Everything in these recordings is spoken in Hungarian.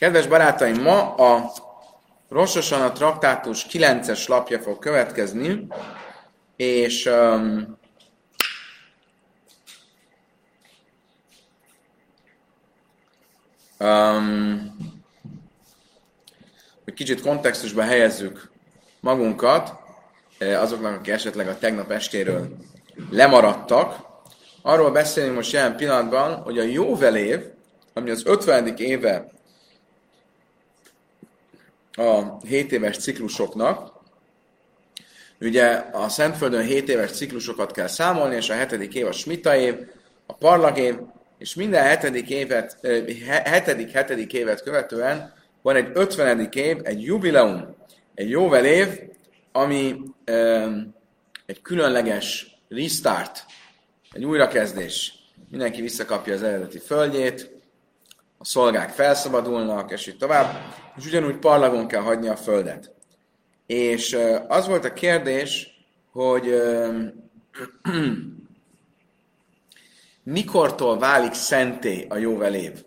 Kedves barátaim, ma a Rossosan a traktátus 9-es lapja fog következni, és um, um, hogy kicsit kontextusba helyezzük magunkat, eh, azoknak, akik esetleg a tegnap estéről lemaradtak. Arról beszélünk most jelen pillanatban, hogy a jóvelév, ami az 50. éve a 7 éves ciklusoknak. Ugye a Szentföldön 7 éves ciklusokat kell számolni, és a hetedik év a Smita év, a Parlag év, és minden hetedik évet, hetedik, hetedik évet követően van egy 50. év, egy jubileum, egy jóvel év, ami egy különleges restart, egy újrakezdés. Mindenki visszakapja az eredeti földjét, a szolgák felszabadulnak, és így tovább, és ugyanúgy parlagon kell hagyni a földet. És az volt a kérdés, hogy mikortól válik szenté a jóvelév?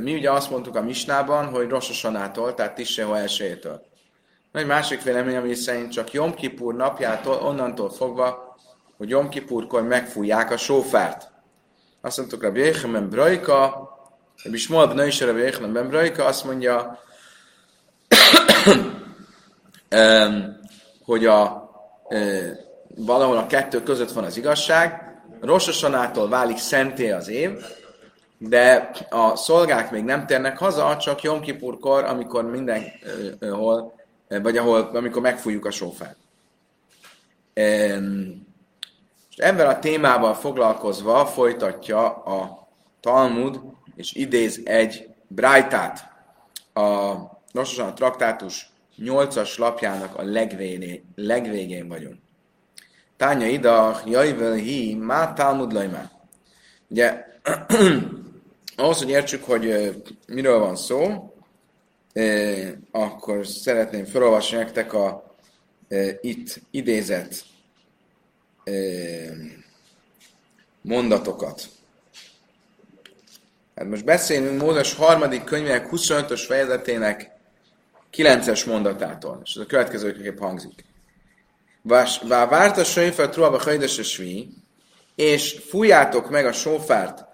Mi ugye azt mondtuk a Misnában, hogy Rososanától, tehát Tisseho elsőjétől. Egy másik vélemény, ami szerint csak Jom Kipur napjától, onnantól fogva, hogy Jom Kipurkor megfújják a sófárt. Azt mondtuk, a Jéhemen Brajka, Rabbi Shmuel Bnei Rabbi Yechanan Ben Braika azt mondja, hogy a, valahol a kettő között van az igazság, Rososanától válik szenté az év, de a szolgák még nem térnek haza, csak Jom Kipurkor, amikor mindenhol, vagy ahol, amikor megfújjuk a sófát. És ebben a témával foglalkozva folytatja a Talmud és idéz egy brájtát. A Nossosan a traktátus 8-as lapjának a legvégén, legvégén vagyunk. Tánya ida, jajvel hi, má talmud lajmá. Ugye, ahhoz, hogy értsük, hogy miről van szó, akkor szeretném felolvasni nektek a itt idézett mondatokat. Hát most beszélünk Mózes harmadik könyvének 25-ös fejezetének 9-es mondatától, és ez a következőképp hangzik. Vá várt a sönyfel truaba hajdes svi, és fújjátok meg a sófárt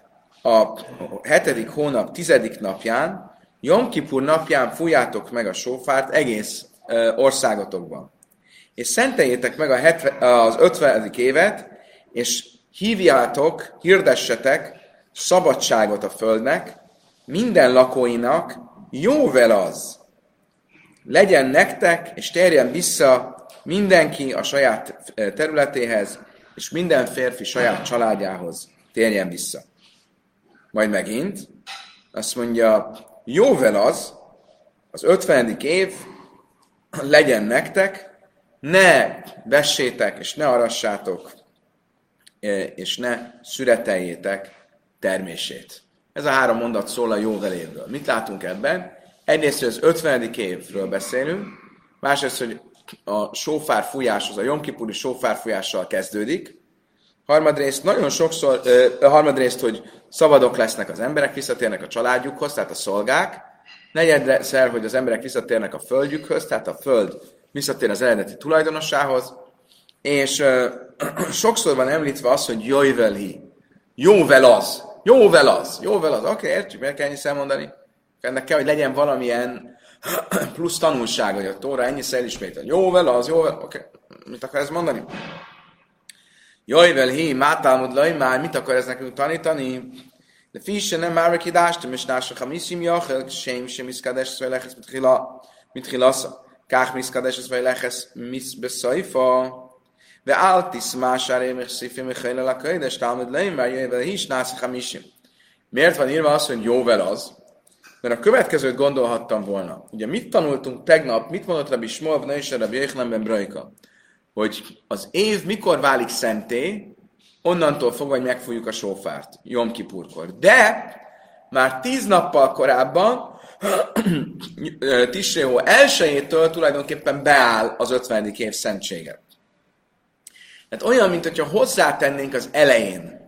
a hetedik hónap tizedik napján, Jom Kipur napján fújjátok meg a sófárt egész ö, országotokban. És szenteljétek meg a 70, az 50. évet, és hívjátok, hirdessetek szabadságot a földnek, minden lakóinak jóvel az. Legyen nektek, és terjen vissza mindenki a saját eh, területéhez, és minden férfi saját családjához térjen vissza. Majd megint azt mondja, jóvel az, az 50. év legyen nektek, ne vessétek, és ne arassátok, eh, és ne szüreteljétek termését. Ez a három mondat szól a jóvelévről. Mit látunk ebben? Egyrészt, hogy az 50. évről beszélünk, másrészt, hogy a sófár fújás, az a Jomkipuri sófár fújással kezdődik, harmadrészt nagyon sokszor, ö, harmadrészt, hogy szabadok lesznek az emberek, visszatérnek a családjukhoz, tehát a szolgák, negyedszer, hogy az emberek visszatérnek a földjükhöz, tehát a föld visszatér az eredeti tulajdonosához, és ö, sokszor van említve az, hogy jöjveli, jóvel az, Jóvel az, jóvel az. Oké, okay, értjük, miért kell ennyi elmondani? Ennek kell, hogy legyen valamilyen plusz tanulság, hogy a Tóra ennyiszer elismétel. Jóvel az, jóvel, oké. Okay. Mit akar ez mondani? Jóvel hi, mátálmud laj, már mit akar ez nekünk tanítani? De fisse nem már kidást, és nása hamiszim jachel, sem sem iszkades, szóval lehez mit hilasza. Kách miszkades, szóval lehez misz beszajfa. ואל תשמע שערי מחשיפים מחיל אל הקודש, תלמד להם, והיבל is nász hamisim. Miért van írva az, hogy jóvel az? Mert a következőt gondolhattam volna. Ugye mit tanultunk tegnap, mit mondott Rabbi Smolv, ne is Rabbi Jéhnemben Brajka? Hogy az év mikor válik szenté, onnantól fogva, hogy megfújjuk a sófárt, Jom Kipurkor. De már tíz nappal korábban, Tisréhó elsőjétől tulajdonképpen beáll az 50. év szentséget. Tehát olyan, mint hogyha hozzátennénk az elején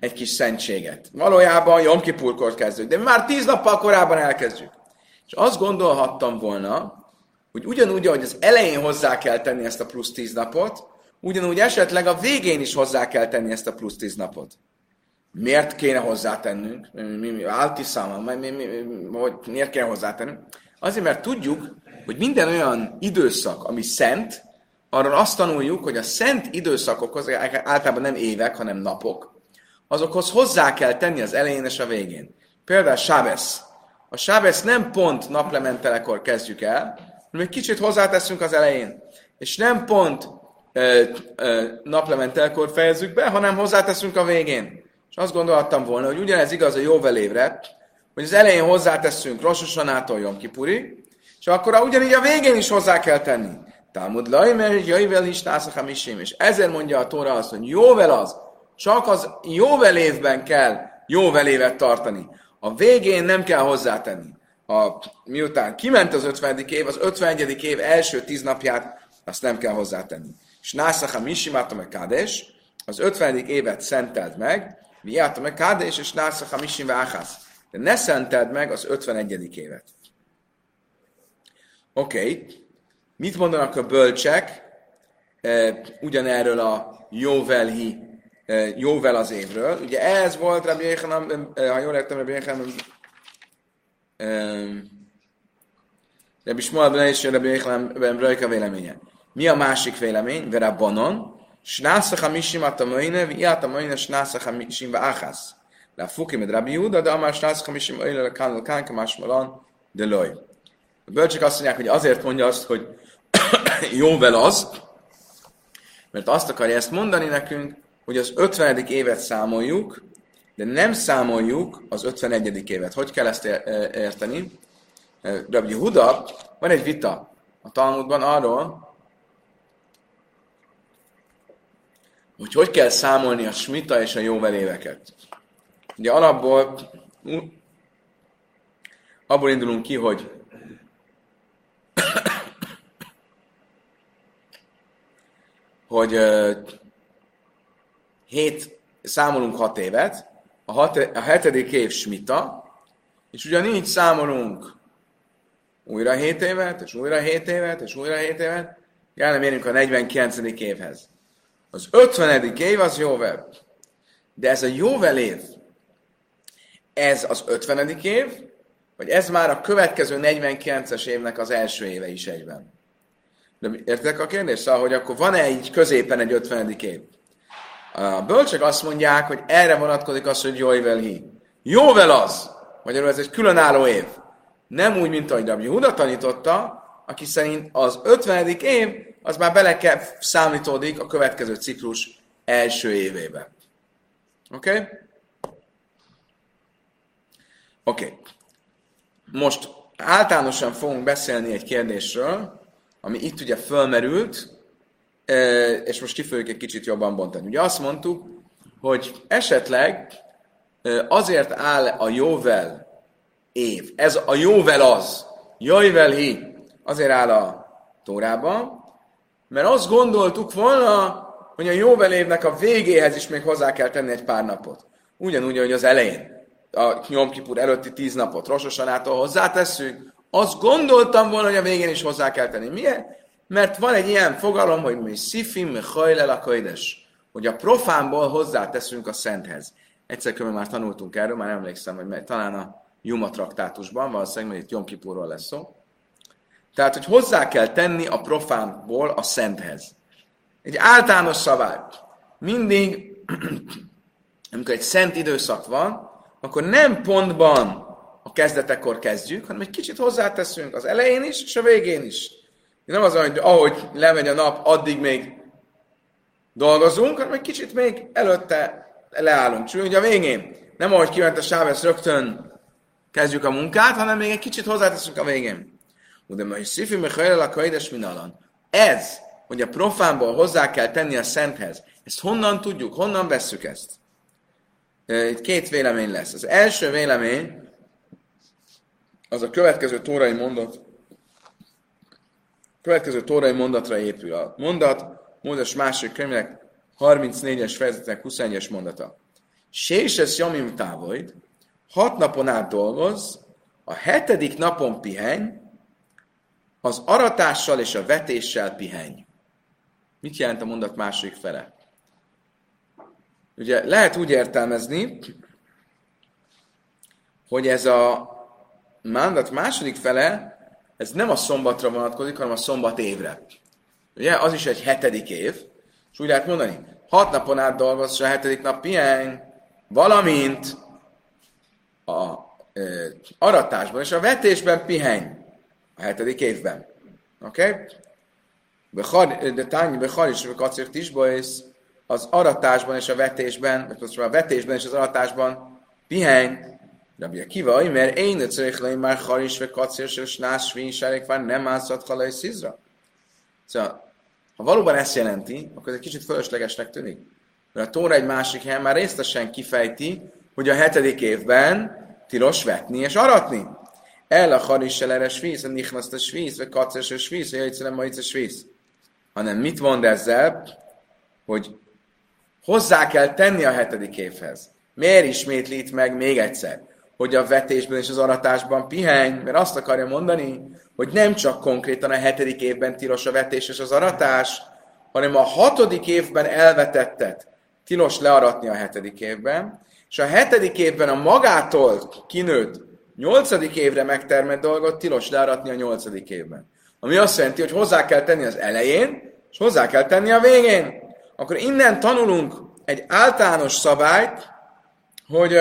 egy kis szentséget. Valójában Jom Kipurkor kezdjük, de már tíz nappal korábban elkezdjük. És azt gondolhattam volna, hogy ugyanúgy, ahogy az elején hozzá kell tenni ezt a plusz tíz napot, ugyanúgy esetleg a végén is hozzá kell tenni ezt a plusz tíz napot. Miért kéne hozzátennünk? Mi, mi, mi, mi, mi, mi, mi, hogy miért kéne hozzátennünk? Azért, mert tudjuk, hogy minden olyan időszak, ami szent, arra azt tanuljuk, hogy a szent időszakokhoz, általában nem évek, hanem napok, azokhoz hozzá kell tenni az elején és a végén. Például Sábesz. A Sábesz nem pont naplementelekor kezdjük el, hanem egy kicsit hozzáteszünk az elején. És nem pont ö, ö, naplementelkor fejezzük be, hanem hozzáteszünk a végén. És azt gondoltam volna, hogy ugyanez igaz a jóvelévre, hogy az elején hozzáteszünk Rososanától Jom Kipuri, és akkor ugyanígy a végén is hozzá kell tenni. Talmud Laimer, Jaivel is Tászachamisim, és ezért mondja a Tóra azt, hogy jóvel az, csak az jóvel évben kell jóvel évet tartani. A végén nem kell hozzátenni. A, miután kiment az 50. év, az 51. év első tíz napját, azt nem kell hozzátenni. És Nászacha Mishimáta meg Kádes, az 50. évet szentelt meg, Viáta meg Kádes, és Nászacha Mishim Váhász. De ne szenteld meg az 51. évet. Oké, okay. Mit mondanak a bölcsek e, ugyanerről a jóvelhi, e, jóvel az évről? Ugye ez volt Rabbi Yehanan, e, ha jól értem, Rabbi Yehanan, Rabbi Shmuel ben és Rabbi Yehanan ben Brajka véleménye. Mi a másik vélemény? Vera Bonon, Snásza Hamishim Atamoine, Viat Amoine, Snásza Hamishim Vahász. La Fuki med Rabbi Huda, de Amár Snásza Hamishim Öyle, Kánul Kánka, Más Malon, de Loj. A bölcsek azt mondják, hogy azért mondja azt, hogy jóvel az, mert azt akarja ezt mondani nekünk, hogy az 50. évet számoljuk, de nem számoljuk az 51. évet. Hogy kell ezt érteni? Rabbi Huda, van egy vita a Talmudban arról, hogy hogy kell számolni a smita és a jóvel éveket. Ugye alapból abból indulunk ki, hogy hogy uh, hét, számolunk hat évet, a, hat, a hetedik év smita, és ugyanígy számolunk újra hét évet, és újra hét évet, és újra hét évet, el érünk a 49. évhez. Az 50. év az jóvel. De ez a jóvel év, ez az 50. év, vagy ez már a következő 49-es évnek az első éve is egyben. De értek a kérdést? Szóval, hogy akkor van-e így középen egy 50. év? A bölcsek azt mondják, hogy erre vonatkozik az, hogy jóvel hi. Jóvel az! Magyarul ez egy különálló év. Nem úgy, mint ahogy Rabbi Huda tanította, aki szerint az 50. év, az már bele kell számítódik a következő ciklus első évébe. Oké? Okay? Oké. Okay. Most általánosan fogunk beszélni egy kérdésről, ami itt ugye fölmerült, és most ki egy kicsit jobban bontani. Ugye azt mondtuk, hogy esetleg azért áll a jóvel év, ez a jóvel az, jöjvel hi, azért áll a Tórában, mert azt gondoltuk volna, hogy a jóvel évnek a végéhez is még hozzá kell tenni egy pár napot. Ugyanúgy, hogy az elején a Nyom Kipur előtti tíz napot Rososanától hozzátesszük, azt gondoltam volna, hogy a végén is hozzá kell tenni. Miért? Mert van egy ilyen fogalom, hogy mi szifim, hajlel a kajdes, hogy a profánból hozzáteszünk a szenthez. Egyszer különben már tanultunk erről, már emlékszem, hogy talán a Juma traktátusban, valószínűleg, mert itt Jom Kipurról lesz szó. Tehát, hogy hozzá kell tenni a profánból a szenthez. Egy általános szabály. Mindig, amikor egy szent időszak van, akkor nem pontban a kezdetekor kezdjük, hanem egy kicsit hozzáteszünk az elején is, és a végén is. Nem az, hogy ahogy lemegy a nap, addig még dolgozunk, hanem egy kicsit még előtte leállunk. Csak ugye a végén, nem ahogy kiment a sávesz, rögtön kezdjük a munkát, hanem még egy kicsit hozzáteszünk a végén. De majd szifi me a kaides minalan. Ez, hogy a profánból hozzá kell tenni a szenthez, ezt honnan tudjuk, honnan vesszük ezt? Itt két vélemény lesz. Az első vélemény az a következő tórai mondat, következő tórai mondatra épül. A mondat, Mózes másik könyvnek 34-es fejezetek 21-es mondata. Séses Jamim távoid, hat napon át dolgoz, a hetedik napon pihenj, az aratással és a vetéssel pihenj. Mit jelent a mondat második fele? Ugye lehet úgy értelmezni, hogy ez a mondat második fele, ez nem a szombatra vonatkozik, hanem a szombat évre. Ugye, az is egy hetedik év, és úgy lehet mondani, hat napon át dolgoz, és a hetedik nap pihenj, valamint a e, aratásban és a vetésben pihenj a hetedik évben. Oké? Okay? De tányi bechar is, kacér tisbois, az aratásban és a vetésben, vagy most a vetésben és az aratásban pihenj, Rabbi Akiva, mert én a cerich már haris, vagy kacér, és nász, svín, már nem ászat halaj szizra. Szóval, ha valóban ezt jelenti, akkor ez egy kicsit fölöslegesnek tűnik. Mert a Tóra egy másik helyen már részletesen kifejti, hogy a hetedik évben tilos vetni és aratni. El a haris erre svíz, a nichnasz a svíz, vagy kacers a svíz, vagy egyszerűen majd a svíz. Hanem mit mond ezzel? Hogy hozzá kell tenni a hetedik évhez. Miért ismétli itt meg még egyszer? Hogy a vetésben és az aratásban pihenj, mert azt akarja mondani, hogy nem csak konkrétan a hetedik évben tilos a vetés és az aratás, hanem a hatodik évben elvetettet tilos learatni a hetedik évben, és a hetedik évben a magától kinőtt nyolcadik évre megtermett dolgot tilos learatni a nyolcadik évben. Ami azt jelenti, hogy hozzá kell tenni az elején, és hozzá kell tenni a végén. Akkor innen tanulunk egy általános szabályt, hogy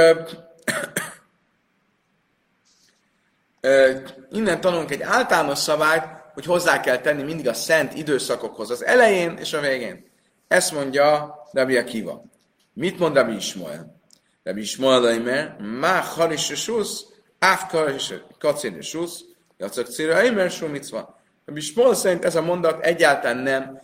innen tanulunk egy általános szabályt, hogy hozzá kell tenni mindig a szent időszakokhoz az elején és a végén. Ezt mondja Rabbi Akiva. Mit mond Rabbi Ismael? Rabbi Ismael Leimer, má haris a susz, áf kacén a susz, jacak célra Eimer sú van. Rabbi Ismael szerint ez a mondat egyáltalán nem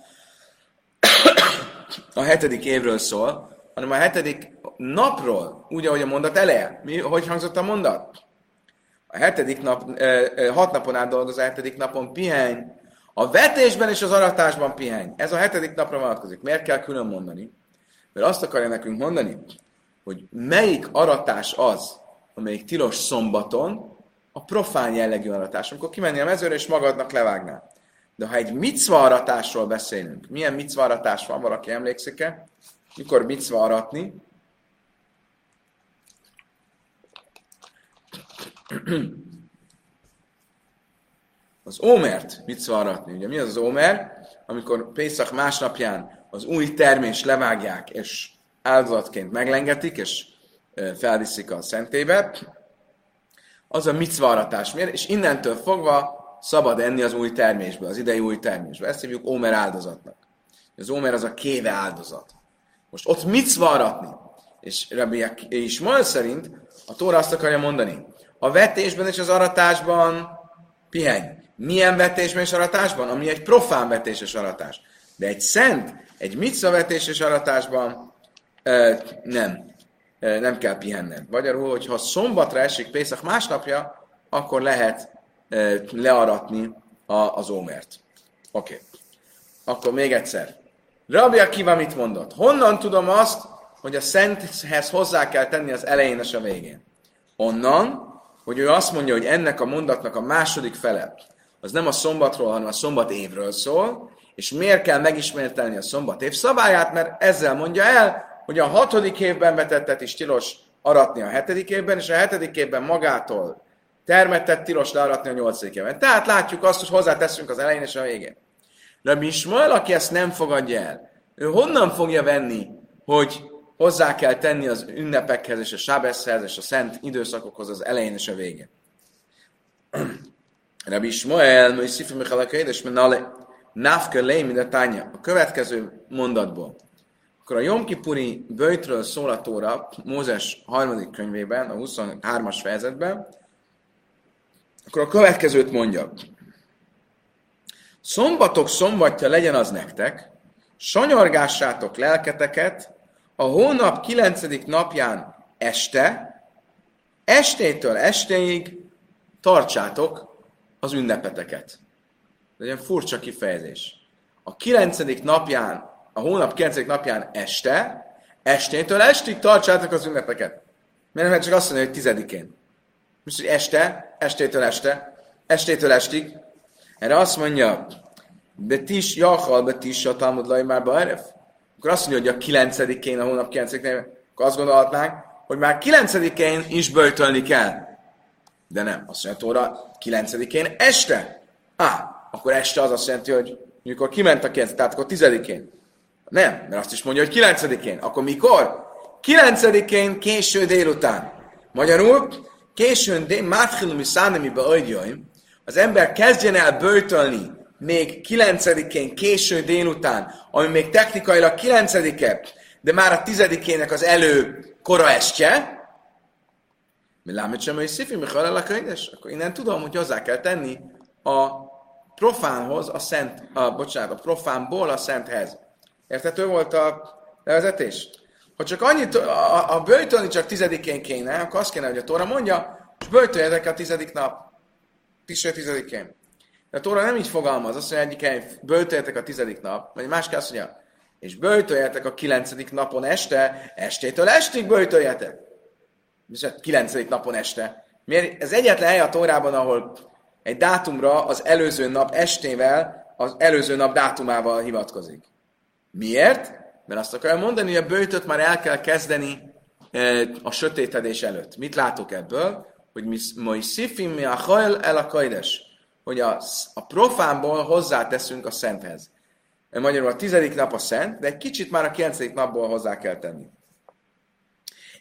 a hetedik évről szól, hanem a hetedik napról, úgy, ahogy a mondat eleje. Mi, hogy hangzott a mondat? A hetedik nap, hat napon át dolgoz, a hetedik napon pihenj, a vetésben és az aratásban pihenj. Ez a hetedik napra vonatkozik. Miért kell külön mondani? Mert azt akarja nekünk mondani, hogy melyik aratás az, amelyik tilos szombaton, a profán jellegű aratás, amikor kimenni a mezőre és magadnak levágnál. De ha egy micva aratásról beszélünk, milyen micva aratás van, valaki emlékszik-e? Mikor micva aratni? Az ómert micva aratni. Ugye mi az az ómer? Amikor Pészak másnapján az új termés levágják, és áldozatként meglengetik, és felviszik a szentébe, az a micva aratás. Miért? És innentől fogva szabad enni az új termésből, az idei új termésből. Ezt hívjuk ómer áldozatnak. Az ómer az a kéve áldozat. Most ott micva aratni. És Rabbi Ismael szerint a Tóra azt akarja mondani, a vetésben és az aratásban pihenj. Milyen vetésben és aratásban? Ami egy profán vetés és aratás. De egy szent, egy micva vetés és aratásban ö, nem. Ö, nem kell pihenned. Magyarul, hogyha szombatra esik Pészak másnapja, akkor lehet ö, learatni a, az ómert. Oké. Okay. Akkor még egyszer. Rabbi Akiva mit mondott? Honnan tudom azt, hogy a szenthez hozzá kell tenni az elején és a végén? Onnan, hogy ő azt mondja, hogy ennek a mondatnak a második fele, az nem a szombatról, hanem a szombat évről szól, és miért kell megismételni a szombat év szabályát, mert ezzel mondja el, hogy a hatodik évben vetettet is tilos aratni a hetedik évben, és a hetedik évben magától termettet tilos learatni a nyolcadik évben. Tehát látjuk azt, hogy hozzáteszünk az elején és a végén. Rabbi Ismael, aki ezt nem fogadja el, ő honnan fogja venni, hogy hozzá kell tenni az ünnepekhez és a sábeszhez és a szent időszakokhoz az elején és a végén. Rabbi Ismael, hogy Szifri Michalak édes, menale, a tánya. A következő mondatból. Akkor a Jomkipuri bőjtről szól a Tóra, Mózes harmadik könyvében, a 23-as fejezetben, akkor a következőt mondja. Szombatok szombatja legyen az nektek, sanyargássátok lelketeket, a hónap kilencedik napján este, estétől estéig tartsátok az ünnepeteket. Ez egy furcsa kifejezés. A kilencedik napján, a hónap kilencedik napján este, Estétől estig tartsátok az ünnepeket. Miért nem csak azt mondani, hogy tizedikén? Most, hogy este, estétől este, estétől estig. Erre azt mondja, Betis, Jachal, Betis, a Talmud Lai már Baeref. Akkor azt mondja, hogy a kilencedikén, a hónap kilencedikén, akkor azt gondolhatnánk, hogy már kilencedikén is böjtölni kell. De nem, azt mondja, Tóra kilencedikén este. Á, akkor este az azt jelenti, hogy mikor kiment a 9, tehát akkor tizedikén. Nem, mert azt is mondja, hogy kilencedikén. Akkor mikor? Kilencedikén késő délután. Magyarul, későn dél, mátchilumi szánemibe agyjaim, az ember kezdjen el böjtölni még kilencedikén, késő délután, ami még technikailag kilencedike, de már a tizedikének az elő kora estje, mi lámit sem, hogy szifi, mi a akkor innen tudom, hogy hozzá kell tenni a profánhoz, a szent, a, bocsánat, a profánból a szenthez. Érthető volt a levezetés? Ha csak annyit, a, a bőjtölni csak tizedikén kéne, akkor azt kéne, hogy a Tóra mondja, és bőjtöljetek a tizedik nap, tiső tizedikén. De a Tóra nem így fogalmaz, azt mondja, egyik hely, bőjtöljetek a tizedik nap, vagy más kell azt mondja, és bőjtöljetek a kilencedik napon este, estétől estig bőjtöljetek. És a kilencedik napon este. Miért? Ez egyetlen hely a Tórában, ahol egy dátumra az előző nap estével, az előző nap dátumával hivatkozik. Miért? Mert azt akarja mondani, hogy a bőjtöt már el kell kezdeni e, a sötétedés előtt. Mit látok ebből? Hogy mi szifim mi a hajl el a kajdes. Hogy a, a profánból hozzáteszünk a szenthez. Magyarul a tizedik nap a szent, de egy kicsit már a kilencedik napból hozzá kell tenni.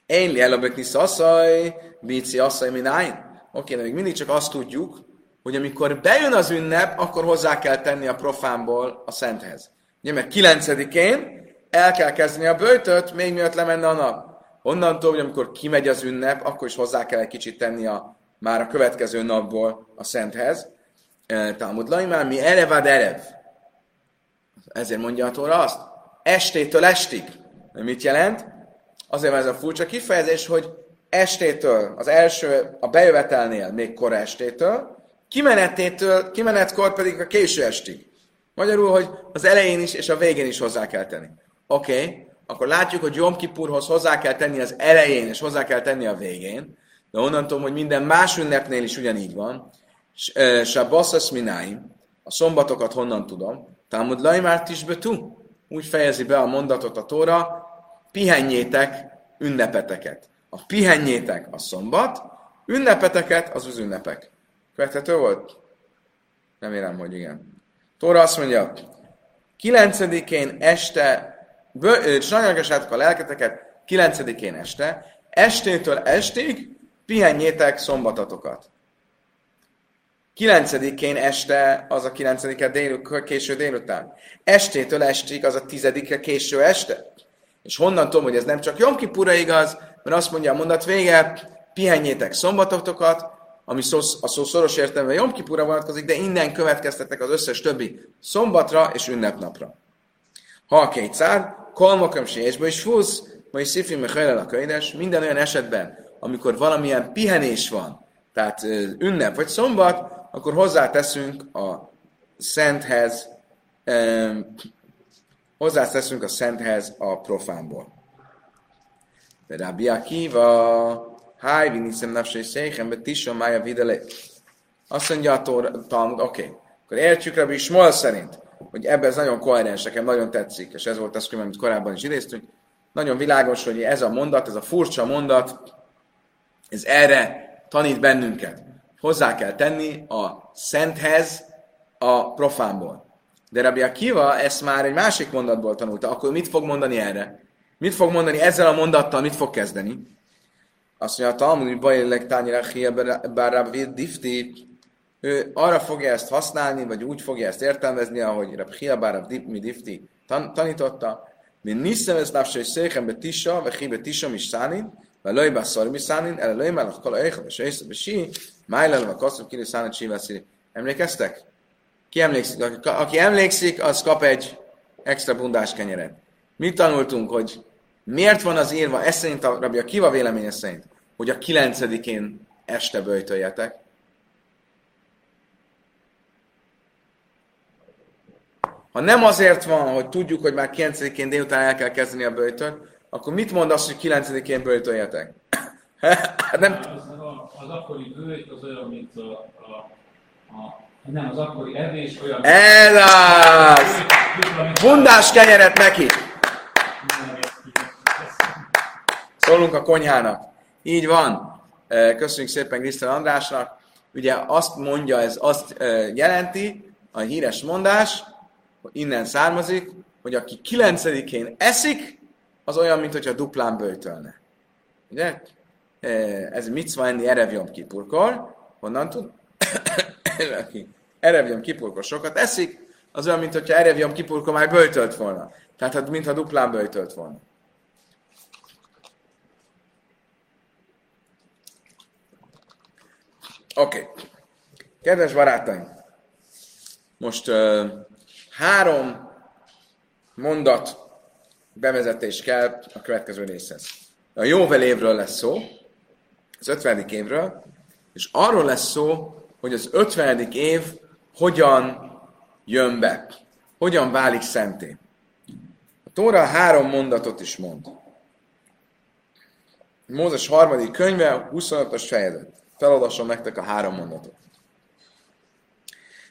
Én li elabökni szaszaj, bíci asszaj, mináin. Oké, de még mindig csak azt tudjuk, hogy amikor bejön az ünnep, akkor hozzá kell tenni a profánból a szenthez. Ugye, mert kilencedikén el kell kezdeni a bőtöt, még miatt lemenne a nap. Onnantól, hogy amikor kimegy az ünnep, akkor is hozzá kell egy kicsit tenni a, már a következő napból a szenthez. Talmud Laimán, mi erevad erev. Ezért mondja a Tóra azt, estétől estig. Mit jelent? Azért van ez a furcsa kifejezés, hogy estétől, az első, a bejövetelnél még kora estétől, kimenetétől, kimenetkor pedig a késő estig. Magyarul, hogy az elején is és a végén is hozzá kell tenni. Oké, okay, akkor látjuk, hogy Jom Kipurhoz hozzá kell tenni az elején, és hozzá kell tenni a végén, de onnan tudom, hogy minden más ünnepnél is ugyanígy van. Sabbaszas mináim, a szombatokat honnan tudom? Talmud Laimár Tisbetu, úgy fejezi be a mondatot a Tóra, pihenjétek ünnepeteket. A pihenjétek a szombat, ünnepeteket az az ünnepek. Követhető volt? Remélem, hogy igen. Tóra azt mondja, kilencedikén este, sajnálgassátok a lelketeket, kilencedikén este, estétől estig pihenjétek szombatatokat. Kilencedikén este az a kilencedike dél, késő délután. Estétől estig az a tizedike késő este. És honnan tudom, hogy ez nem csak Jom Kipura igaz, mert azt mondja a mondat vége, pihenjétek szombatotokat, ami szó, a szó szoros értelme Jom Kipura vonatkozik, de innen következtetek az összes többi szombatra és ünnepnapra. Ha a kétszer, kolmokom sésbe is fúsz, vagy szifi mechajlel a könyves, minden olyan esetben, amikor valamilyen pihenés van, tehát ünnep vagy szombat, akkor hozzáteszünk a szenthez, um, hozzáteszünk a szenthez a profánból. De Rabbi Akiva, Háj, viniszem napsai széken, bet tison mája videle. Azt mondja a Talmud, oké, okay. akkor értjük Rabbi Smol szerint, hogy ebben ez nagyon koherens, nekem nagyon tetszik, és ez volt az, amit korábban is idéztünk. Nagyon világos, hogy ez a mondat, ez a furcsa mondat, ez erre tanít bennünket. Hozzá kell tenni a szenthez a profánból. De Rabbi Akiva ezt már egy másik mondatból tanulta, akkor mit fog mondani erre? Mit fog mondani ezzel a mondattal, mit fog kezdeni? Azt mondja, a Talmud, hogy bajlek tányira difti, ő arra fogja ezt használni, vagy úgy fogja ezt értelmezni, ahogy Rab Hiabár mi difti tan- tanította, mint niszem ez napsai széken be tisa, vagy hibe tisa is szánin, be szar mi szánin, el löj melach kala éjha, vagy sejsz, vagy sí, májlel, vagy kasszom kiri szánin, sí, Emlékeztek? Ki emlékszik? Aki, aki emlékszik, az kap egy extra bundás kenyeret. Mit tanultunk, hogy Miért van az írva, ez szerint a rabja Kiva véleménye szerint, hogy a kilencedikén este böjtöljetek? Ha nem azért van, hogy tudjuk, hogy már 9-én délután el kell kezdeni a böjtöt, akkor mit mondasz, hogy kilencedikén bőjtöljetek? Hát nem... Az, az akkori bőjt az olyan, mint a, a, a nem, az akkori evés olyan... Ez az! Bundás kenyeret neki! Szólunk a konyhának. Így van. Köszönjük szépen Krisztán Andrásnak. Ugye azt mondja, ez azt jelenti, a híres mondás, innen származik, hogy aki kilencedikén eszik, az olyan, mint hogyha duplán bőjtölne. Ugye? Ez mit szva enni Erevjom Kipurkor. Honnan tud? aki Erevjom Kipurkor sokat eszik, az olyan, mint hogyha Erevjom Kipurkor már bőjtölt volna. Tehát, hát, mintha duplán bőjtölt volna. Oké. Okay. Kedves barátaim, most uh, három mondat bevezetés kell a következő részhez. A jóvel évről lesz szó, az 50. évről, és arról lesz szó, hogy az 50. év hogyan jön be, hogyan válik szenté. A Tóra három mondatot is mond. Mózes harmadik könyve, 25-ös fejezet. Felolvasom nektek a három mondatot.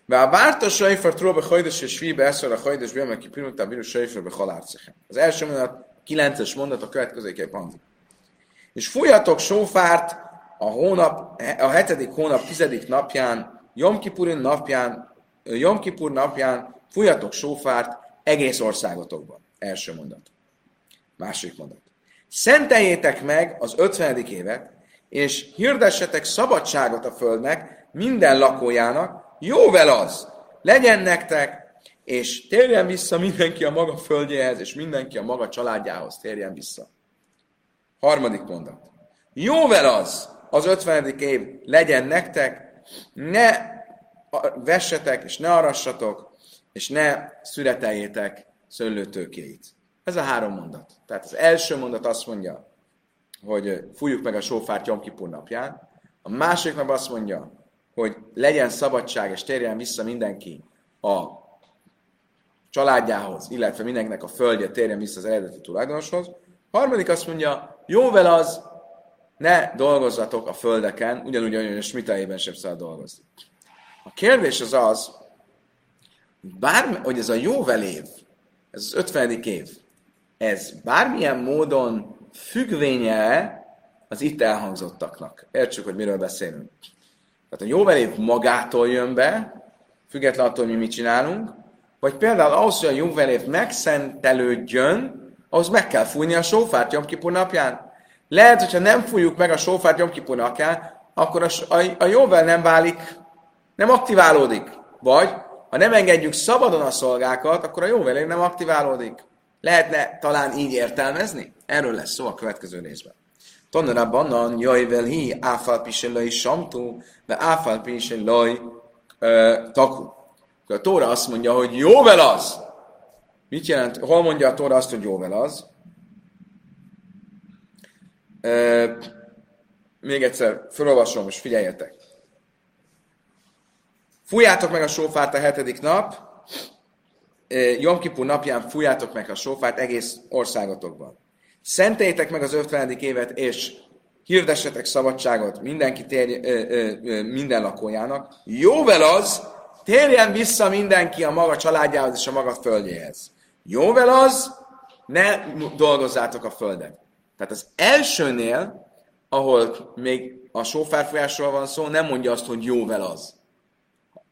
Várta Sejfer Tróbe Hajdes és Svíbe Eszor a Hajdes Bélme Kipirunta Bíró Sejferbe Halárcechem. Az első mondat, kilences mondat a következőképp hangzik. És fújjatok sófárt a, hónap, a hetedik hónap tizedik napján, Jom Kipurin napján, Jom Kipur napján fújjatok sófárt egész országotokban. Első mondat. Második mondat. Szenteljétek meg az ötvenedik évet, és hirdessetek szabadságot a földnek, minden lakójának, jóvel az, legyen nektek, és térjen vissza mindenki a maga földjéhez, és mindenki a maga családjához térjen vissza. Harmadik mondat. Jóvel az, az ötvenedik év legyen nektek, ne vessetek, és ne arassatok, és ne születeljétek szőlőtőkéit. Ez a három mondat. Tehát az első mondat azt mondja, hogy fújjuk meg a sófárt Jom Kipur napján. A második nap azt mondja, hogy legyen szabadság, és térjen vissza mindenki a családjához, illetve mindenkinek a földje térjen vissza az eredeti tulajdonoshoz. Harmadik azt mondja, jóvel az, ne dolgozzatok a földeken, ugyanúgy, ahogy a smitájében sem szabad dolgozni. A kérdés az az, bár, hogy ez a jóvel év, ez az 50. év, ez bármilyen módon függvénye az itt elhangzottaknak. Értsük, hogy miről beszélünk. Tehát a jóvel év magától jön be, független attól, hogy mi mit csinálunk, vagy például ahhoz, hogy a jóvel év megszentelődjön, ahhoz meg kell fújni a sófárt Jom Kipur napján. Lehet, hogyha nem fújjuk meg a sófárt Jom Kipur napján, akkor a, a, a jóvel nem válik, nem aktiválódik. Vagy, ha nem engedjük szabadon a szolgákat, akkor a jóvel nem aktiválódik. Lehetne talán így értelmezni? Erről lesz szó a következő részben. Tanara banan jajvel hi áfal piselai samtú, de áfal piselai taku. A Tóra azt mondja, hogy jóvel az. Mit jelent? Hol mondja a Tóra azt, hogy jóvel az? E, még egyszer felolvasom, most figyeljetek. Fújjátok meg a sófát a hetedik nap, Jom Kipur napján fújjátok meg a sófát egész országotokban. Szenteljétek meg az 50. évet, és hirdessetek szabadságot mindenki térj, ö, ö, ö, minden lakójának. Jóvel az, térjen vissza mindenki a maga családjához és a maga földjéhez. Jóvel az, ne dolgozzátok a földet. Tehát az elsőnél, ahol még a sófárfújásról van szó, nem mondja azt, hogy jóvel az.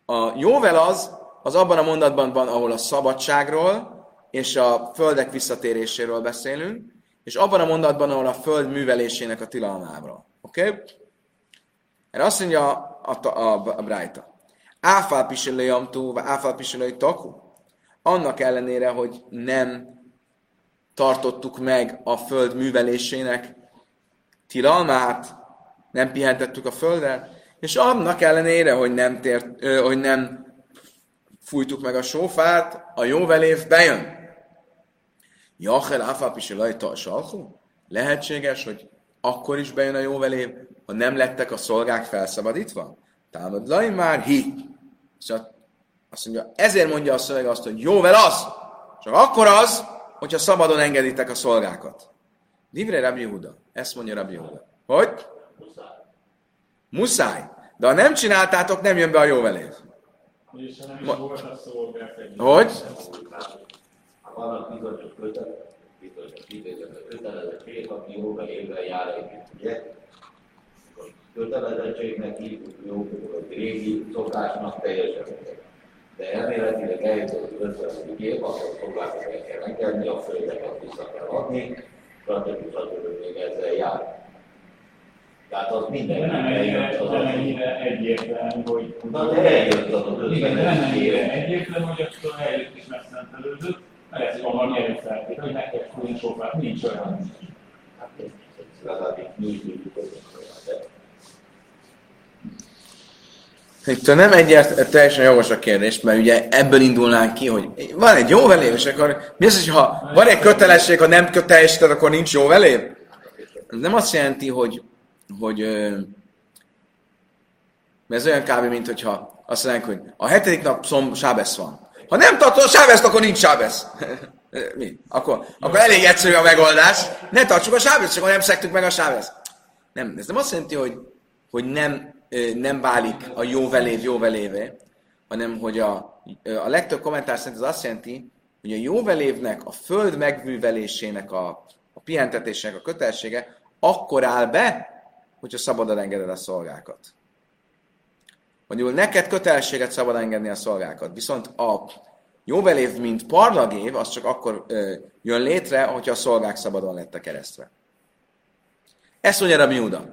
A jóvel az, az abban a mondatban van, ahol a szabadságról és a földek visszatéréséről beszélünk, és abban a mondatban, ahol a föld művelésének a tilalmáról. Oké? Okay? Erre azt mondja a, a, a, a Brájta. Áfál piselői vagy áfál piselői taku. Annak ellenére, hogy nem tartottuk meg a föld művelésének tilalmát, nem pihentettük a földet, és annak ellenére, hogy nem, tért, hogy nem fújtuk meg a sófát, a jóvelév bejön. Jachel áfáp is a salchú? Lehetséges, hogy akkor is bejön a jóvelév, ha nem lettek a szolgák felszabadítva? Támad laj már hi. Szóval azt mondja, ezért mondja a szöveg azt, hogy jóvel az, csak akkor az, hogyha szabadon engeditek a szolgákat. Divre Rabbi Huda. Ezt mondja Rabbi Huda. Hogy? Muszáj. De ha nem csináltátok, nem jön be a jóvelév. Hogy? Vannak bizonyos kötelezettség, aki jóvelévvel jár együtt, ugye? Kötelezettségnek hívjuk jó, régi szokásnak teljesen de elméletileg eljutott az 50. év, akkor foglalkozni kell engedni, a földeket vissza kell adni, stb. még ezzel jár. Tehát az minden nem ennyire, nem ennyire egyértelmű, hogy... Na de eljött az az Igen, nem ennyire egyértelmű, hogy akkor eljött és megszentelődött, ez van valami előfeltétel, hogy neked fújni sofát, nincs olyan. Hát itt nem egyért, teljesen jogos a kérdés, mert ugye ebből indulnánk ki, hogy van egy jó velév, és akkor mi az, ha van egy kötelesség, ha nem teljesíted, akkor nincs jó velév? Nem azt jelenti, hogy, hogy ez olyan kb. mint hogyha azt mondják, hogy a hetedik nap szom sábesz van. Ha nem tartod a sábeszt, akkor nincs sábesz. Mi? Akkor, akkor elég egyszerű a megoldás. Ne tartsuk a sábeszt, csak nem szektük meg a sábeszt. Nem, ez nem azt jelenti, hogy, hogy nem nem válik a jóvelév jóvelévé, hanem hogy a, a legtöbb kommentár szerint ez azt jelenti, hogy a jóvelévnek, a föld megművelésének, a, a pihentetésének a kötelessége akkor áll be, hogyha szabadon engeded a szolgákat. Mondjuk neked kötelességet szabad engedni a szolgákat, viszont a jóvelév, mint parlagév, az csak akkor ö, jön létre, hogyha a szolgák szabadon lettek keresztve. Ezt mondja a Miuda.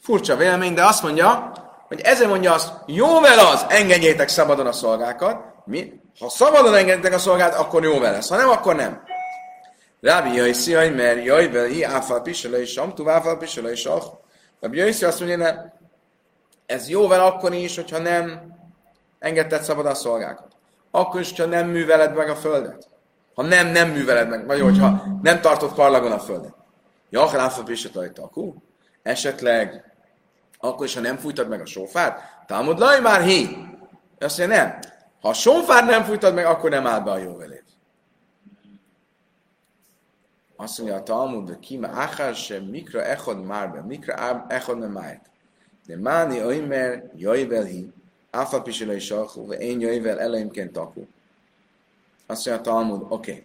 Furcsa vélemény, de azt mondja, hogy ezzel mondja azt, jóvel az, engedjétek szabadon a szolgákat. Mi? Ha szabadon engeditek a szolgát, akkor jóvel lesz. Ha nem, akkor nem. Rábi Jaiszi, mert jaj, hi áfal pisele is, amtu áfal pisele is, ah. Rábi Jaiszi azt mondja, ez jóvel akkor is, hogyha nem engedted szabad a szolgákat. Akkor is, hogyha nem műveled meg a földet. Ha nem, nem műveled meg, vagy hogyha nem tartod parlagon a földet. Ja, áfal pisele akkor esetleg akkor is, ha nem fújtad meg a sófát, támad laj már hé. Azt mondja, nem. Ha a sófát nem fújtad meg, akkor nem áll be a jóvelét. Azt mondja a Talmud, hogy kima achar sem mikra echod márbe, mikra echod me májt. De máni oimer jöjvel hi, áfa pisila is vagy én jöjvel eleimként takú. Azt mondja a Talmud, oké. Okay.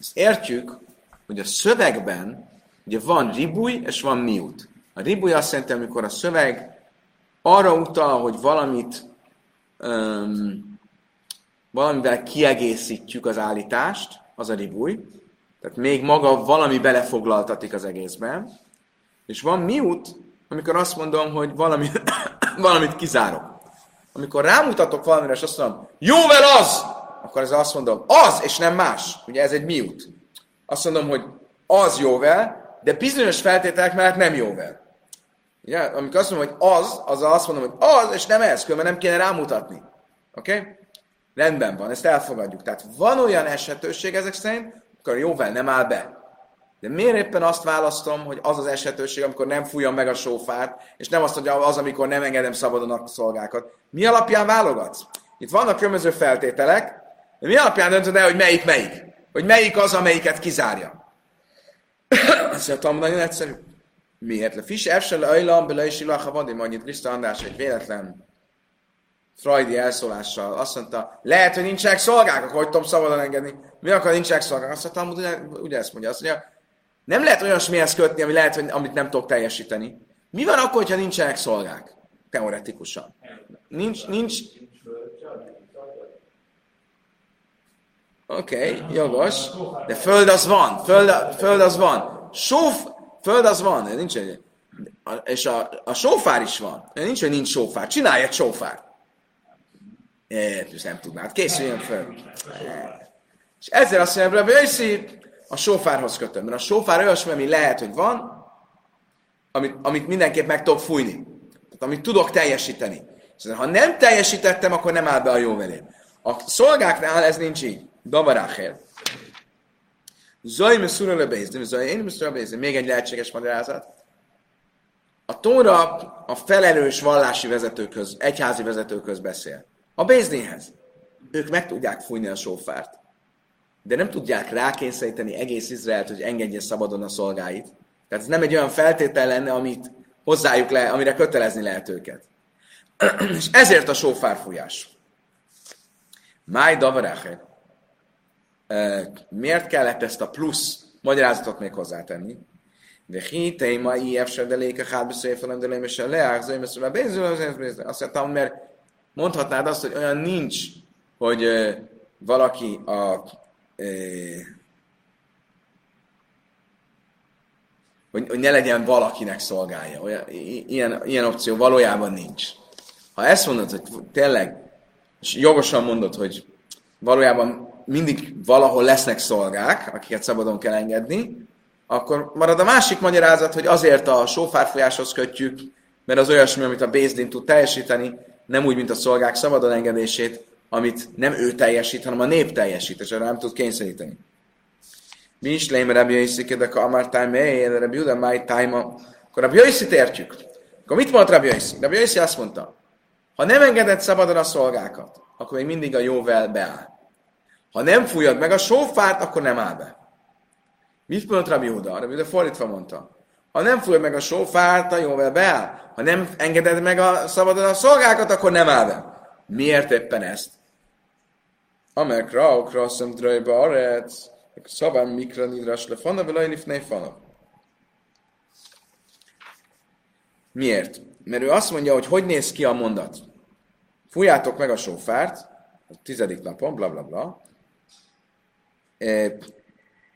Ezt értjük, hogy a szövegben ugye van ribúj és van miút. A ribuj azt jelenti, amikor a szöveg arra utal, hogy valamit um, valamivel kiegészítjük az állítást, az a ribuj, tehát még maga valami belefoglaltatik az egészben, és van miút, amikor azt mondom, hogy valami, valamit kizárok. Amikor rámutatok valamire, és azt mondom, jóvel az, akkor ez azt mondom, az, és nem más. Ugye ez egy miút. Azt mondom, hogy az jóvel, de bizonyos feltételek mellett nem jóvel. Ugye, amikor azt mondom, hogy az, az azt mondom, hogy az, és nem ez, különben nem kéne rámutatni. Oké? Okay? Rendben van, ezt elfogadjuk. Tehát van olyan esetőség ezek szerint, akkor jóvel nem áll be. De miért éppen azt választom, hogy az az esetőség, amikor nem fújjam meg a sófát, és nem azt, hogy az, amikor nem engedem szabadon a szolgákat. Mi alapján válogatsz? Itt vannak különböző feltételek, de mi alapján döntöd el, hogy melyik melyik? Hogy melyik az, amelyiket kizárja? Ezt mondtam, nagyon egyszerű. Miért? Le fis efsel ajlam, bele is ilaha vadim, annyit Krista András egy véletlen Freudi elszólással azt mondta, lehet, hogy nincsenek szolgák, akkor hogy tudom szabadon engedni. Mi akar nincsenek szolgák? Azt mondta, ugye, ugye ezt mondja, azt mondja, nem lehet olyasmihez kötni, ami lehet, hogy, amit nem tudok teljesíteni. Mi van akkor, ha nincsenek szolgák? Teoretikusan. Nincs, nincs... Oké, okay, jogos. De föld az van, föld, föld az van. Sóf, Föld az van, de nincs egy... És a, a sófár is van. De nincs, hogy nincs sófár. Csinálj egy sófár. É, nem tudnád. Készüljön föl. És ezzel azt mondja, hogy a sófárhoz kötöm. Mert a sófár olyasmi, ami lehet, hogy van, amit, amit mindenképp meg tudok fújni. Tehát amit tudok teljesíteni. Szóval, ha nem teljesítettem, akkor nem áll be a jó velém. A szolgáknál ez nincs így. Davaráhér. Zaj messzúra lebézni, zaj én. Még egy lehetséges magyarázat. A Tóra a felelős vallási vezetőköz, egyházi vezetőköz beszél. A Béznéhez. Ők meg tudják fújni a sófárt. De nem tudják rákényszeríteni egész Izraelt, hogy engedje szabadon a szolgáit. Tehát ez nem egy olyan feltétel lenne, amit hozzájuk le, amire kötelezni lehet őket. És ezért a sófárfújás. Máj davaráhe. Miért kellett ezt a plusz magyarázatot még hozzátenni? De hitei ma ilyef se de léke hát beszélfelem, de léme se leák, zöjme szóval bézül, azt mondtam, mert mondhatnád azt, hogy olyan nincs, hogy valaki a hogy, hogy ne legyen valakinek szolgálja. Olyan, ilyen, ilyen opció valójában nincs. Ha ezt mondod, hogy tényleg, és jogosan mondod, hogy valójában mindig valahol lesznek szolgák, akiket szabadon kell engedni, akkor marad a másik magyarázat, hogy azért a sófárfolyáshoz kötjük, mert az olyasmi, amit a Bézdin tud teljesíteni, nem úgy, mint a szolgák szabadon engedését, amit nem ő teljesít, hanem a nép teljesít, és erre nem tud kényszeríteni. Mi is lém Rabbi Yossi, de Amar Tájmé, Rabbi Judah Máj Tájma. Akkor Rabbi yossi értjük. Akkor mit mondta Rabbi Yossi? Rabbi Yossi azt mondta, ha nem engedett szabadon a szolgákat, akkor még mindig a jóvel beáll. Ha nem fújod meg a sófát, akkor nem áll be. Mit mondott Rabbi Judah? Rabbi Judah fordítva mondta. Ha nem fújod meg a sófát, a jóvel beáll. Ha nem engeded meg a szabadon a szolgákat, akkor nem áll be. Miért éppen ezt? Amek rauk rasszem dröjbe arec, szabán mikra nidras le fana, vele lifnei. Miért? Mert ő azt mondja, hogy hogy néz ki a mondat. Fújjátok meg a sófárt, a tizedik napon, bla bla bla. E,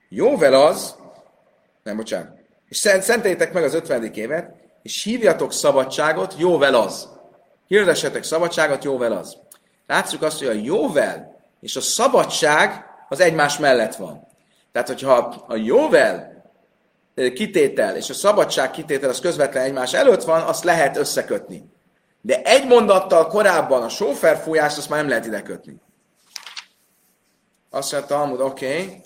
jóvel az, nem, bocsánat, és szenteljétek meg az ötvenedik évet, és hívjatok szabadságot, jóvel az. Hirdessetek szabadságot, jóvel az. Látszuk azt, hogy a jóvel és a szabadság az egymás mellett van. Tehát, hogyha a jóvel kitétel és a szabadság kitétel az közvetlen egymás előtt van, azt lehet összekötni. De egy mondattal korábban a sóferfújás, azt már nem lehet ide kötni. Azt mondta Talmud, oké, okay.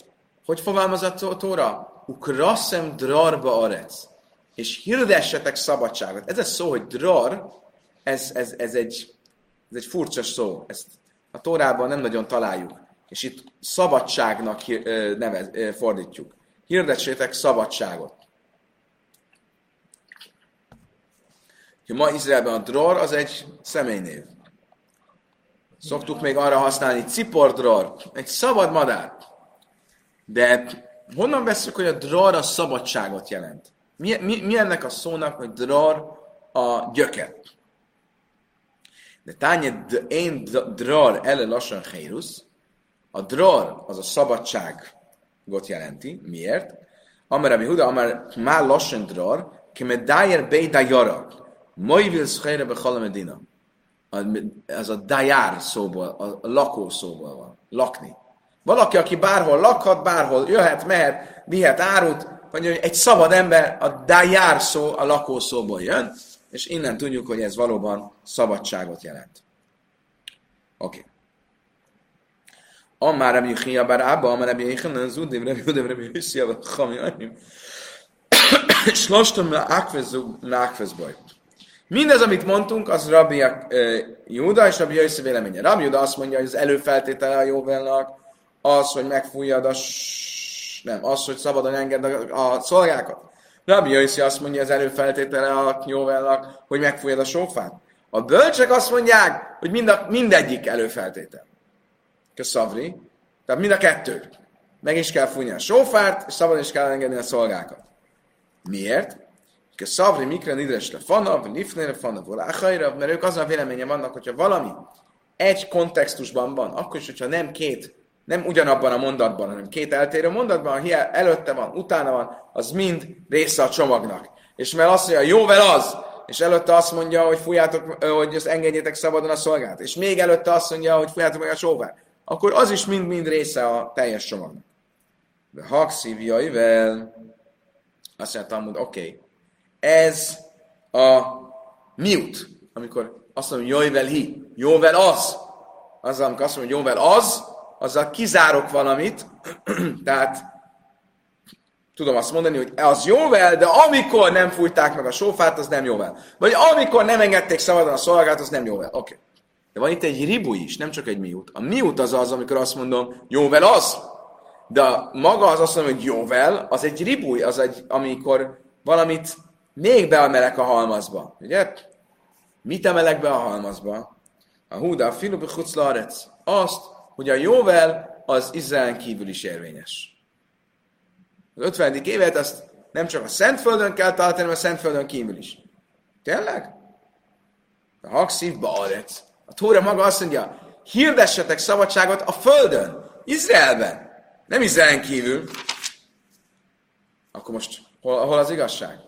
hogy fogalmazott a Tóra? Ukraszem drarba arec. És hirdessetek szabadságot. Ez a szó, hogy drar, ez, ez, ez, egy, ez egy furcsa szó. Ezt a Tórában nem nagyon találjuk. És itt szabadságnak nevez, fordítjuk. Hirdessétek szabadságot. Ma Izraelben a dror az egy személynév. Szoktuk még arra használni dror, egy szabad madár. De honnan veszük, hogy a dror a szabadságot jelent? Mi, mi, mi ennek a szónak, hogy dror a gyöke? De tánye én dror ele lassan hérusz, a dror az a szabadságot jelenti. Miért? Amar Rabbi Huda, amar má lassan dror, kemedájer beida jara, Moivil szhelyre be medina. Ez a dajár szóból, a lakó szóból van. Lakni. Valaki, aki bárhol lakhat, bárhol jöhet, mehet, vihet árut, vagy egy szabad ember, a dajár szó a lakó szóból jön, és innen tudjuk, hogy ez valóban szabadságot jelent. Oké. Okay. Amár Rabbi Chia bar Abba, Amár Rabbi Yechanan Zudim, Rabbi Yudim, Rabbi Yissia, Rabbi Chami Anim. Slostam Nákvez baj. Mindez, amit mondtunk, az Rabbi Júda és Rabbi Jöjszi véleménye. Rabbi Júda azt mondja, hogy az előfeltétele a jóvelnak az, hogy megfújjad a nem, az, hogy szabadon enged a, a szolgákat. Rabbi Jöjszi azt mondja, az előfeltétele a jóvelnak, hogy megfújjad a sófát. A bölcsek azt mondják, hogy mind a, mindegyik előfeltétel. Köszavri. Tehát mind a kettő. Meg is kell fújni a sófárt, és szabadon is kell engedni a szolgákat. Miért? Ke szavri mikre nidres le fanav, nifne fanav, volachajra, mert ők azon a véleménye vannak, hogyha valami egy kontextusban van, akkor is, hogyha nem két, nem ugyanabban a mondatban, hanem két eltérő mondatban, előtte van, utána van, az mind része a csomagnak. És mert azt mondja, jóvel az, és előtte azt mondja, hogy fújjátok, hogy ezt engedjétek szabadon a szolgát, és még előtte azt mondja, hogy fújjátok meg a sóvát, akkor az is mind-mind része a teljes csomagnak. De hakszívjaivel, azt mondja Talmud, oké, okay, ez a miut, amikor azt mondom, jóvel hi, jóvel az, azzal, amikor azt mondom, jóvel az, azzal kizárok valamit, tehát tudom azt mondani, hogy az jóvel, de amikor nem fújták meg a sófát, az nem jóvel. Vagy amikor nem engedték szabadon a szolgát, az nem jóvel. Oké. Okay. De van itt egy ribu is, nem csak egy miút. A miút az az, amikor azt mondom, jóvel az. de maga az azt mondom, hogy jóvel, az egy ribúj, az egy, amikor valamit még beemelek a halmazba. Ugye? Mit emelek be a halmazba? A húda, a filubi. Azt, hogy a jóvel az Izraelen kívül is érvényes. Az 50. évet azt nem csak a Szentföldön kell tartani, hanem a Szentföldön kívül is. Tényleg? A hakszívba arec. A Tóra maga azt mondja, hirdessetek szabadságot a Földön, Izraelben, nem Izraelen kívül. Akkor most hol, hol az igazság?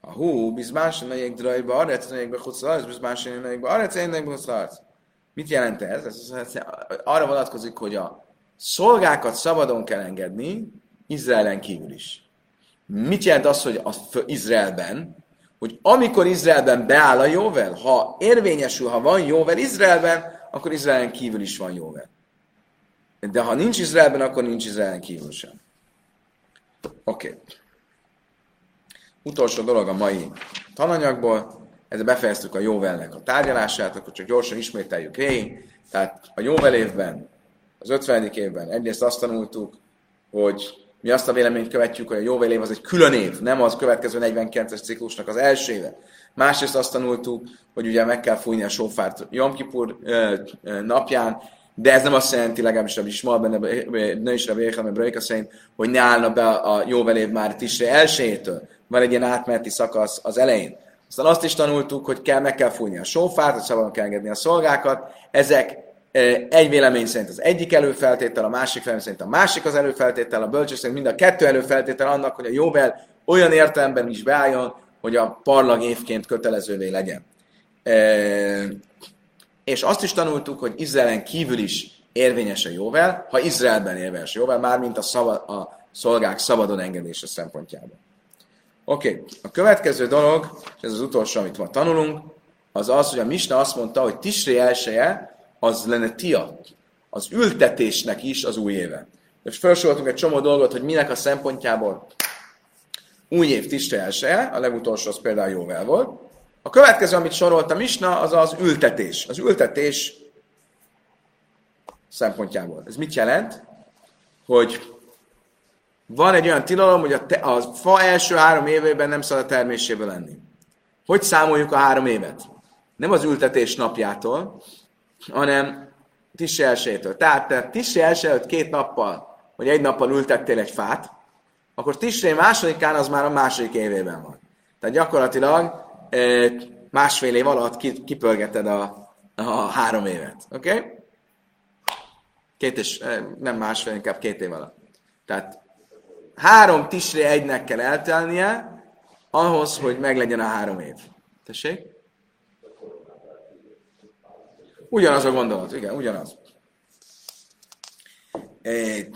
A hú, bizmás, melyek drajba, arec, melyek be chuclarec, bizmás, melyek be arec, melyek be Mit jelent ez? ez? ez? Arra vonatkozik, hogy a szolgákat szabadon kell engedni, Izraelen kívül is. Mit jelent az, hogy az Izraelben? Hogy amikor Izraelben beáll a jóvel, ha érvényesül, ha van jóvel Izraelben, akkor Izraelen kívül is van jóvel. De ha nincs Izraelben, akkor nincs Izraelen kívül sem. Oké. Okay. Utolsó dolog a mai tananyagból. Ezzel befejeztük a jóvelnek a tárgyalását, akkor csak gyorsan ismételjük végig. Tehát a jóvel évben, az 50. évben egyrészt azt tanultuk, hogy mi azt a véleményt követjük, hogy a jóvel év az egy külön év, nem az következő 49-es ciklusnak az első éve. Másrészt azt tanultuk, hogy ugye meg kell fújni a sófárt Jom Kippur napján, de ez nem azt jelenti, legalábbis a Bismal, benne ne is Rabbi Brajka szerint, hogy ne állna be a jóvel év már Tisre elsőjétől. Van egy ilyen átmeneti szakasz az elején. Aztán azt is tanultuk, hogy kell, meg kell fújni a sófát, hogy szabadon kell engedni a szolgákat. Ezek egy vélemény szerint az egyik előfeltétel, a másik vélemény szerint a másik az előfeltétel, a bölcsök szerint mind a kettő előfeltétel annak, hogy a jóvel olyan értelemben is beálljon, hogy a parlag évként kötelezővé legyen. És azt is tanultuk, hogy Izraelen kívül is érvényes a jóvel, ha Izraelben érvényes a jóvel, mármint a, szabad, a szolgák szabadon engedése szempontjából. Oké, okay. a következő dolog, és ez az utolsó, amit ma tanulunk, az az, hogy a Misna azt mondta, hogy Tisré elsője, az lenne tia, az ültetésnek is az új éve. És felsoroltunk egy csomó dolgot, hogy minek a szempontjából új év Tisré elsője, a legutolsó az például jóvel volt. A következő, amit sorolt a Misna, az az ültetés. Az ültetés szempontjából. Ez mit jelent? Hogy van egy olyan tilalom, hogy a, te, a fa első három évében nem szabad a terméséből lenni. Hogy számoljuk a három évet? Nem az ültetés napjától, hanem Tisse elsőjétől. Tehát te Tisse első előtt két nappal, vagy egy nappal ültettél egy fát, akkor Tisse másodikán az már a második évében van. Tehát gyakorlatilag másfél év alatt kipörgeted a, a három évet. Oké? Okay? Két és, nem másfél, inkább két év alatt. Tehát három tisre egynek kell eltelnie, ahhoz, hogy meglegyen a három év. Tessék? Ugyanaz a gondolat, igen, ugyanaz. É,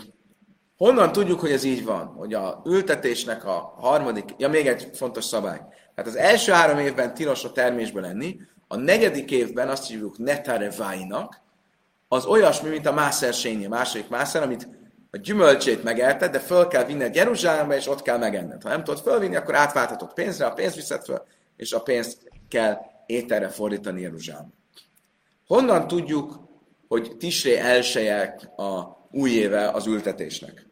honnan tudjuk, hogy ez így van? Hogy a ültetésnek a harmadik, ja még egy fontos szabály. Tehát az első három évben tilos a termésbe lenni, a negyedik évben azt hívjuk netareváinak, az olyasmi, mint a mászer sényi, a második mászer, amit a gyümölcsét megelted, de föl kell vinned Jeruzsálembe, és ott kell megenned. Ha nem tudod fölvinni, akkor átváltatod pénzre, a pénzt viszed föl, és a pénzt kell ételre fordítani Jeruzsálembe. Honnan tudjuk, hogy Tisré elsejek a új éve az ültetésnek?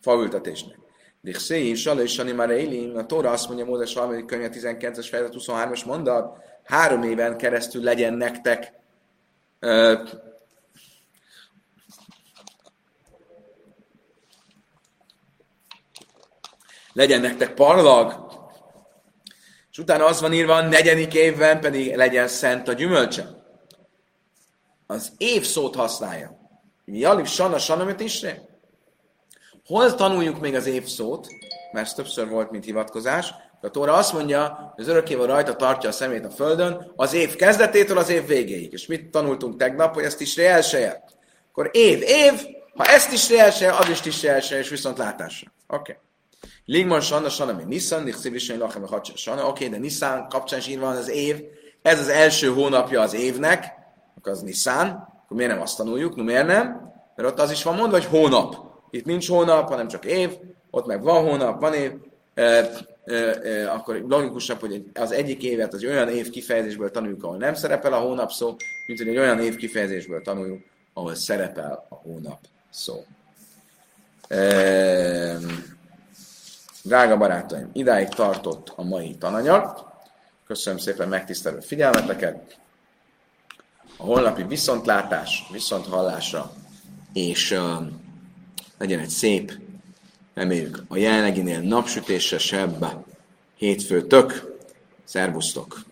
Faültetésnek. Dixé, Sala és Sani már Élim, a Tóra azt mondja, Mózes harmadik könyve 19-es fejezet 23-as mondat, három éven keresztül legyen nektek legyen nektek parlag, és utána az van írva, a negyedik évben pedig legyen szent a gyümölcse. Az év szót használja. Mi alif sana sanamet is? Hol tanuljuk még az év szót? Mert többször volt, mint hivatkozás. A Tóra azt mondja, hogy az örökkéval rajta tartja a szemét a földön az év kezdetétől az év végéig. És mit tanultunk tegnap, hogy ezt is elseje? Akkor év, év, ha ezt is elseje, az is is elseje, és viszont látásra. Oké. Okay. Ligman Sanna Sanna, mi Nissan, Nixivisen Lachem, a Sanna, oké, de Nissan kapcsán is van az év, ez az első hónapja az évnek, akkor az Nissan, akkor miért nem azt tanuljuk, no miért nem? Mert ott az is van mondva, hogy hónap. Itt nincs hónap, hanem csak év, ott meg van hónap, van év, e, e, e, akkor logikusabb, hogy az egyik évet az olyan év kifejezésből tanuljuk, ahol nem szerepel a hónap szó, mint hogy egy olyan év kifejezésből tanuljuk, ahol szerepel a hónap szó. Ehm, Drága barátaim, idáig tartott a mai tananyag. Köszönöm szépen megtisztelő figyelmeteket. A holnapi viszontlátás, viszonthallásra, és uh, legyen egy szép, reméljük a jelenleginél napsütésesebb hétfőtök. Szervusztok!